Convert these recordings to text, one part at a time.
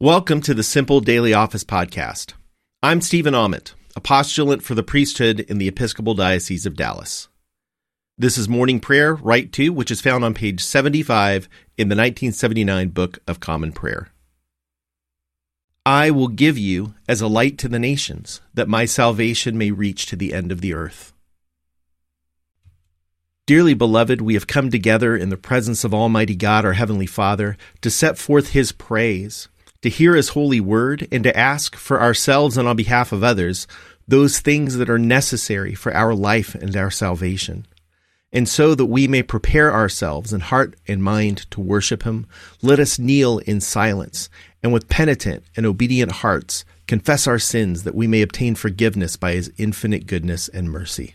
Welcome to the Simple Daily Office Podcast. I'm Stephen Ament, a postulant for the priesthood in the Episcopal Diocese of Dallas. This is morning prayer, Rite 2, which is found on page 75 in the 1979 Book of Common Prayer. I will give you as a light to the nations, that my salvation may reach to the end of the earth. Dearly beloved, we have come together in the presence of Almighty God, our Heavenly Father, to set forth His praise to hear His holy word, and to ask for ourselves and on behalf of others those things that are necessary for our life and our salvation. And so that we may prepare ourselves in heart and mind to worship Him, let us kneel in silence and with penitent and obedient hearts confess our sins that we may obtain forgiveness by His infinite goodness and mercy.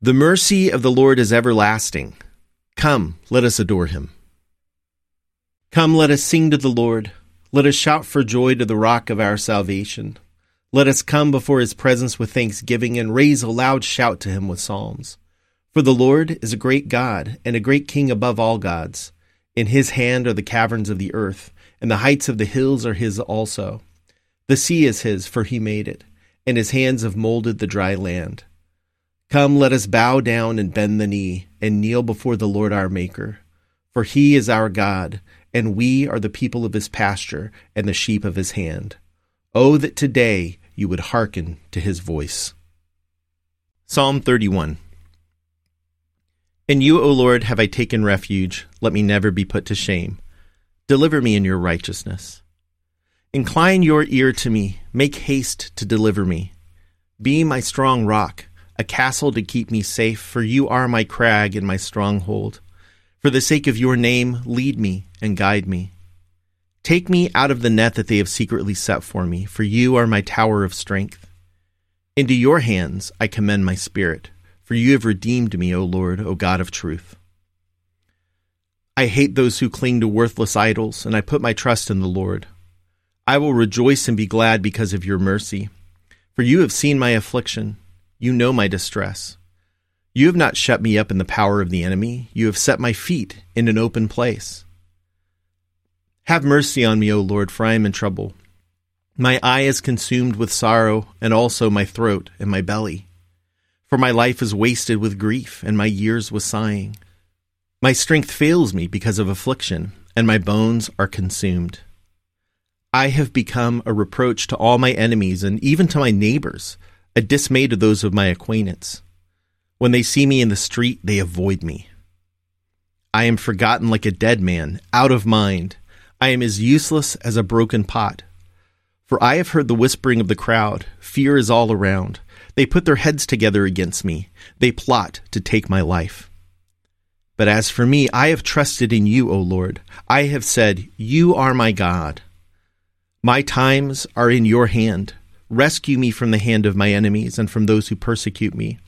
The mercy of the Lord is everlasting. Come, let us adore him. Come, let us sing to the Lord. Let us shout for joy to the rock of our salvation. Let us come before his presence with thanksgiving and raise a loud shout to him with psalms. For the Lord is a great God and a great King above all gods. In his hand are the caverns of the earth, and the heights of the hills are his also. The sea is his, for he made it, and his hands have molded the dry land. Come, let us bow down and bend the knee and kneel before the Lord our Maker. For he is our God, and we are the people of his pasture and the sheep of his hand. Oh, that today you would hearken to his voice. Psalm 31 In you, O Lord, have I taken refuge. Let me never be put to shame. Deliver me in your righteousness. Incline your ear to me. Make haste to deliver me. Be my strong rock a castle to keep me safe, for you are my crag and my stronghold. For the sake of your name, lead me and guide me. Take me out of the net that they have secretly set for me, for you are my tower of strength. Into your hands I commend my spirit, for you have redeemed me, O Lord, O God of truth. I hate those who cling to worthless idols, and I put my trust in the Lord. I will rejoice and be glad because of your mercy, for you have seen my affliction you know my distress. You have not shut me up in the power of the enemy. You have set my feet in an open place. Have mercy on me, O Lord, for I am in trouble. My eye is consumed with sorrow, and also my throat and my belly. For my life is wasted with grief, and my years with sighing. My strength fails me because of affliction, and my bones are consumed. I have become a reproach to all my enemies and even to my neighbors a dismay to those of my acquaintance. When they see me in the street, they avoid me. I am forgotten like a dead man, out of mind. I am as useless as a broken pot. For I have heard the whispering of the crowd. Fear is all around. They put their heads together against me. They plot to take my life. But as for me, I have trusted in you, O Lord. I have said, You are my God. My times are in your hand. Rescue me from the hand of my enemies and from those who persecute me.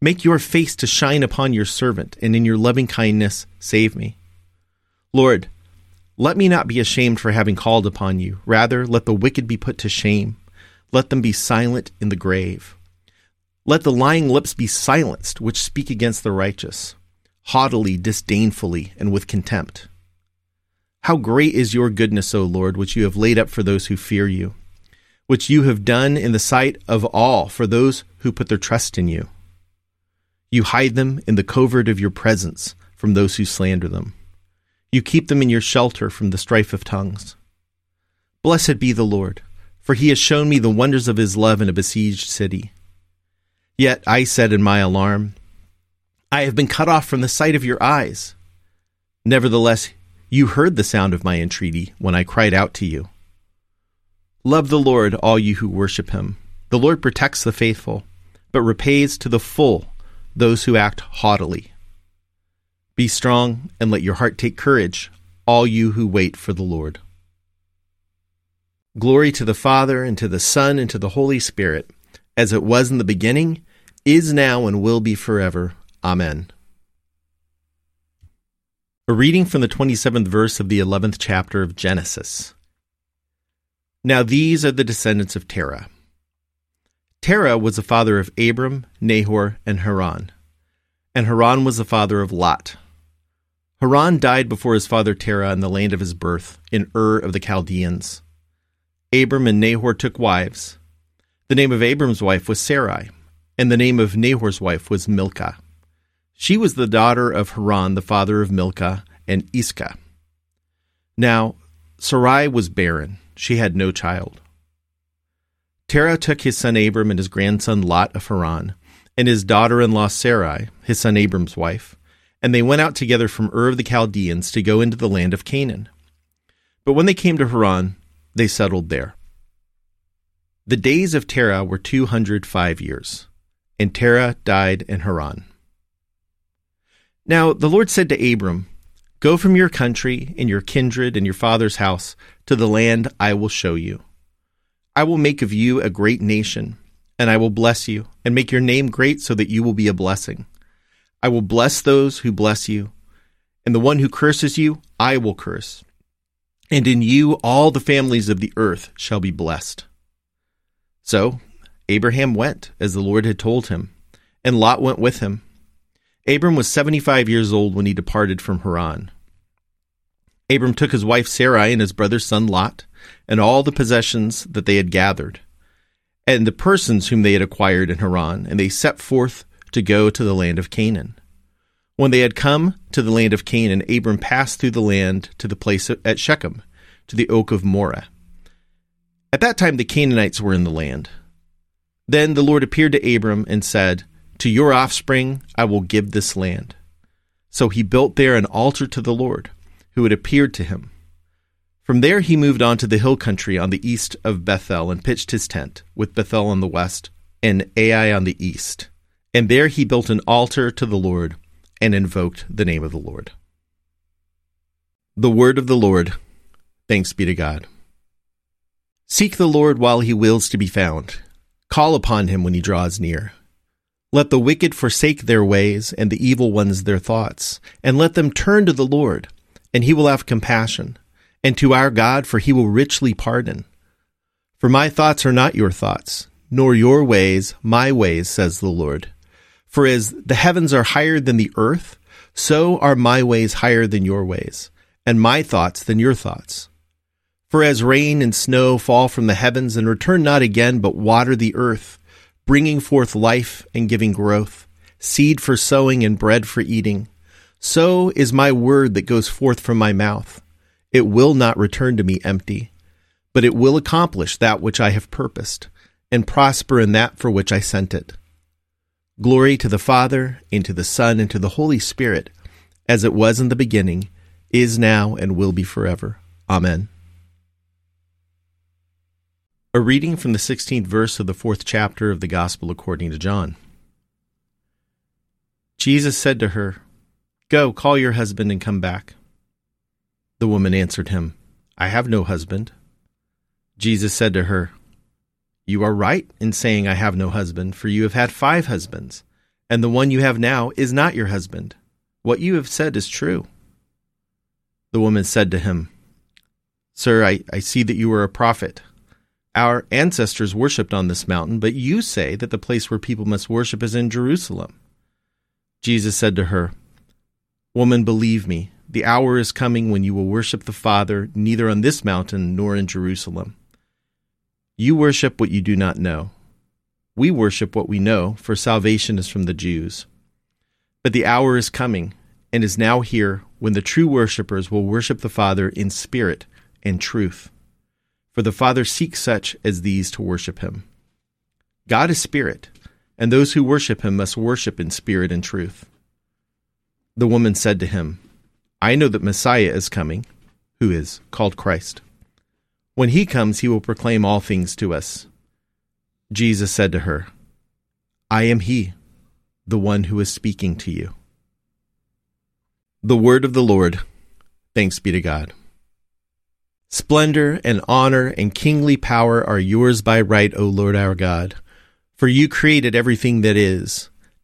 Make your face to shine upon your servant, and in your loving kindness save me. Lord, let me not be ashamed for having called upon you. Rather, let the wicked be put to shame. Let them be silent in the grave. Let the lying lips be silenced which speak against the righteous, haughtily, disdainfully, and with contempt. How great is your goodness, O Lord, which you have laid up for those who fear you which you have done in the sight of all for those who put their trust in you. You hide them in the covert of your presence from those who slander them. You keep them in your shelter from the strife of tongues. Blessed be the Lord, for he has shown me the wonders of his love in a besieged city. Yet I said in my alarm, I have been cut off from the sight of your eyes. Nevertheless, you heard the sound of my entreaty when I cried out to you. Love the Lord, all you who worship him. The Lord protects the faithful, but repays to the full those who act haughtily. Be strong and let your heart take courage, all you who wait for the Lord. Glory to the Father, and to the Son, and to the Holy Spirit, as it was in the beginning, is now, and will be forever. Amen. A reading from the 27th verse of the 11th chapter of Genesis. Now these are the descendants of Terah. Terah was the father of Abram, Nahor, and Haran. And Haran was the father of Lot. Haran died before his father Terah in the land of his birth, in Ur of the Chaldeans. Abram and Nahor took wives. The name of Abram's wife was Sarai, and the name of Nahor's wife was Milcah. She was the daughter of Haran, the father of Milcah and Iscah. Now, Sarai was barren, she had no child. Terah took his son Abram and his grandson Lot of Haran, and his daughter in law Sarai, his son Abram's wife, and they went out together from Ur of the Chaldeans to go into the land of Canaan. But when they came to Haran, they settled there. The days of Terah were two hundred five years, and Terah died in Haran. Now the Lord said to Abram, Go from your country and your kindred and your father's house to the land I will show you. I will make of you a great nation, and I will bless you, and make your name great so that you will be a blessing. I will bless those who bless you, and the one who curses you, I will curse and in you all the families of the earth shall be blessed. So Abraham went, as the Lord had told him, and Lot went with him. Abram was seventy five years old when he departed from Haran. Abram took his wife Sarai and his brother's son Lot, and all the possessions that they had gathered, and the persons whom they had acquired in Haran, and they set forth to go to the land of Canaan. When they had come to the land of Canaan, Abram passed through the land to the place at Shechem, to the oak of Moreh. At that time the Canaanites were in the land. Then the Lord appeared to Abram and said, To your offspring I will give this land. So he built there an altar to the Lord, who had appeared to him. From there he moved on to the hill country on the east of Bethel and pitched his tent, with Bethel on the west and Ai on the east. And there he built an altar to the Lord and invoked the name of the Lord. The word of the Lord. Thanks be to God. Seek the Lord while he wills to be found. Call upon him when he draws near. Let the wicked forsake their ways, and the evil ones their thoughts, and let them turn to the Lord, and he will have compassion, and to our God, for he will richly pardon. For my thoughts are not your thoughts, nor your ways my ways, says the Lord. For as the heavens are higher than the earth, so are my ways higher than your ways, and my thoughts than your thoughts. For as rain and snow fall from the heavens and return not again, but water the earth, bringing forth life and giving growth, seed for sowing and bread for eating, so is my word that goes forth from my mouth. It will not return to me empty, but it will accomplish that which I have purposed, and prosper in that for which I sent it. Glory to the Father, and to the Son, and to the Holy Spirit, as it was in the beginning, is now, and will be forever. Amen. A reading from the 16th verse of the fourth chapter of the Gospel according to John. Jesus said to her, Go, call your husband and come back. The woman answered him, I have no husband. Jesus said to her, you are right in saying, I have no husband, for you have had five husbands, and the one you have now is not your husband. What you have said is true. The woman said to him, Sir, I, I see that you are a prophet. Our ancestors worshipped on this mountain, but you say that the place where people must worship is in Jerusalem. Jesus said to her, Woman, believe me, the hour is coming when you will worship the Father neither on this mountain nor in Jerusalem. You worship what you do not know. We worship what we know, for salvation is from the Jews. But the hour is coming, and is now here when the true worshippers will worship the Father in spirit and truth. For the Father seeks such as these to worship him. God is spirit, and those who worship him must worship in spirit and truth. The woman said to him, I know that Messiah is coming, who is called Christ. When he comes, he will proclaim all things to us. Jesus said to her, I am he, the one who is speaking to you. The word of the Lord. Thanks be to God. Splendor and honor and kingly power are yours by right, O Lord our God. For you created everything that is,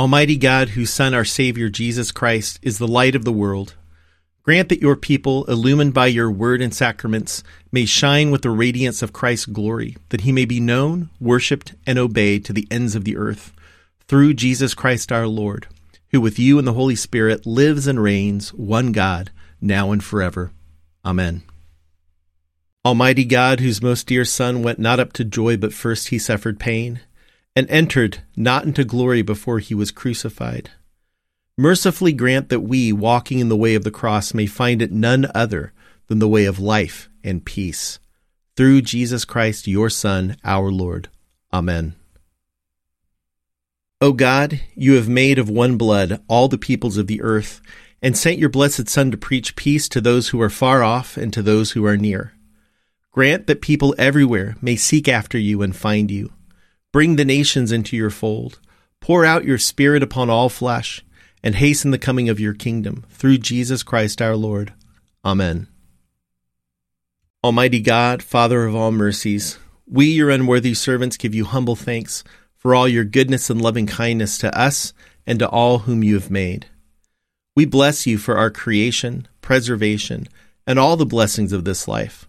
Almighty God, whose Son, our Savior Jesus Christ, is the light of the world, Grant that your people, illumined by your word and sacraments, may shine with the radiance of Christ's glory, that he may be known, worshipped, and obeyed to the ends of the earth, through Jesus Christ our Lord, who with you and the Holy Spirit lives and reigns, one God, now and forever. Amen. Almighty God, whose most dear Son went not up to joy, but first he suffered pain, and entered not into glory before he was crucified Mercifully grant that we, walking in the way of the cross, may find it none other than the way of life and peace. Through Jesus Christ, your Son, our Lord. Amen. O God, you have made of one blood all the peoples of the earth, and sent your blessed Son to preach peace to those who are far off and to those who are near. Grant that people everywhere may seek after you and find you. Bring the nations into your fold. Pour out your Spirit upon all flesh and hasten the coming of your kingdom through Jesus Christ our Lord. Amen. Almighty God, Father of all mercies, we, your unworthy servants, give you humble thanks for all your goodness and loving kindness to us and to all whom you have made. We bless you for our creation, preservation, and all the blessings of this life,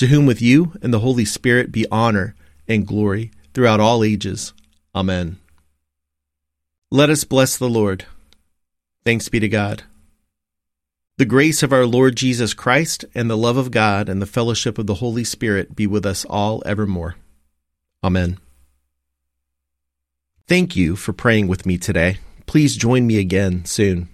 to whom with you and the Holy Spirit be honor and glory throughout all ages. Amen. Let us bless the Lord. Thanks be to God. The grace of our Lord Jesus Christ and the love of God and the fellowship of the Holy Spirit be with us all evermore. Amen. Thank you for praying with me today. Please join me again soon.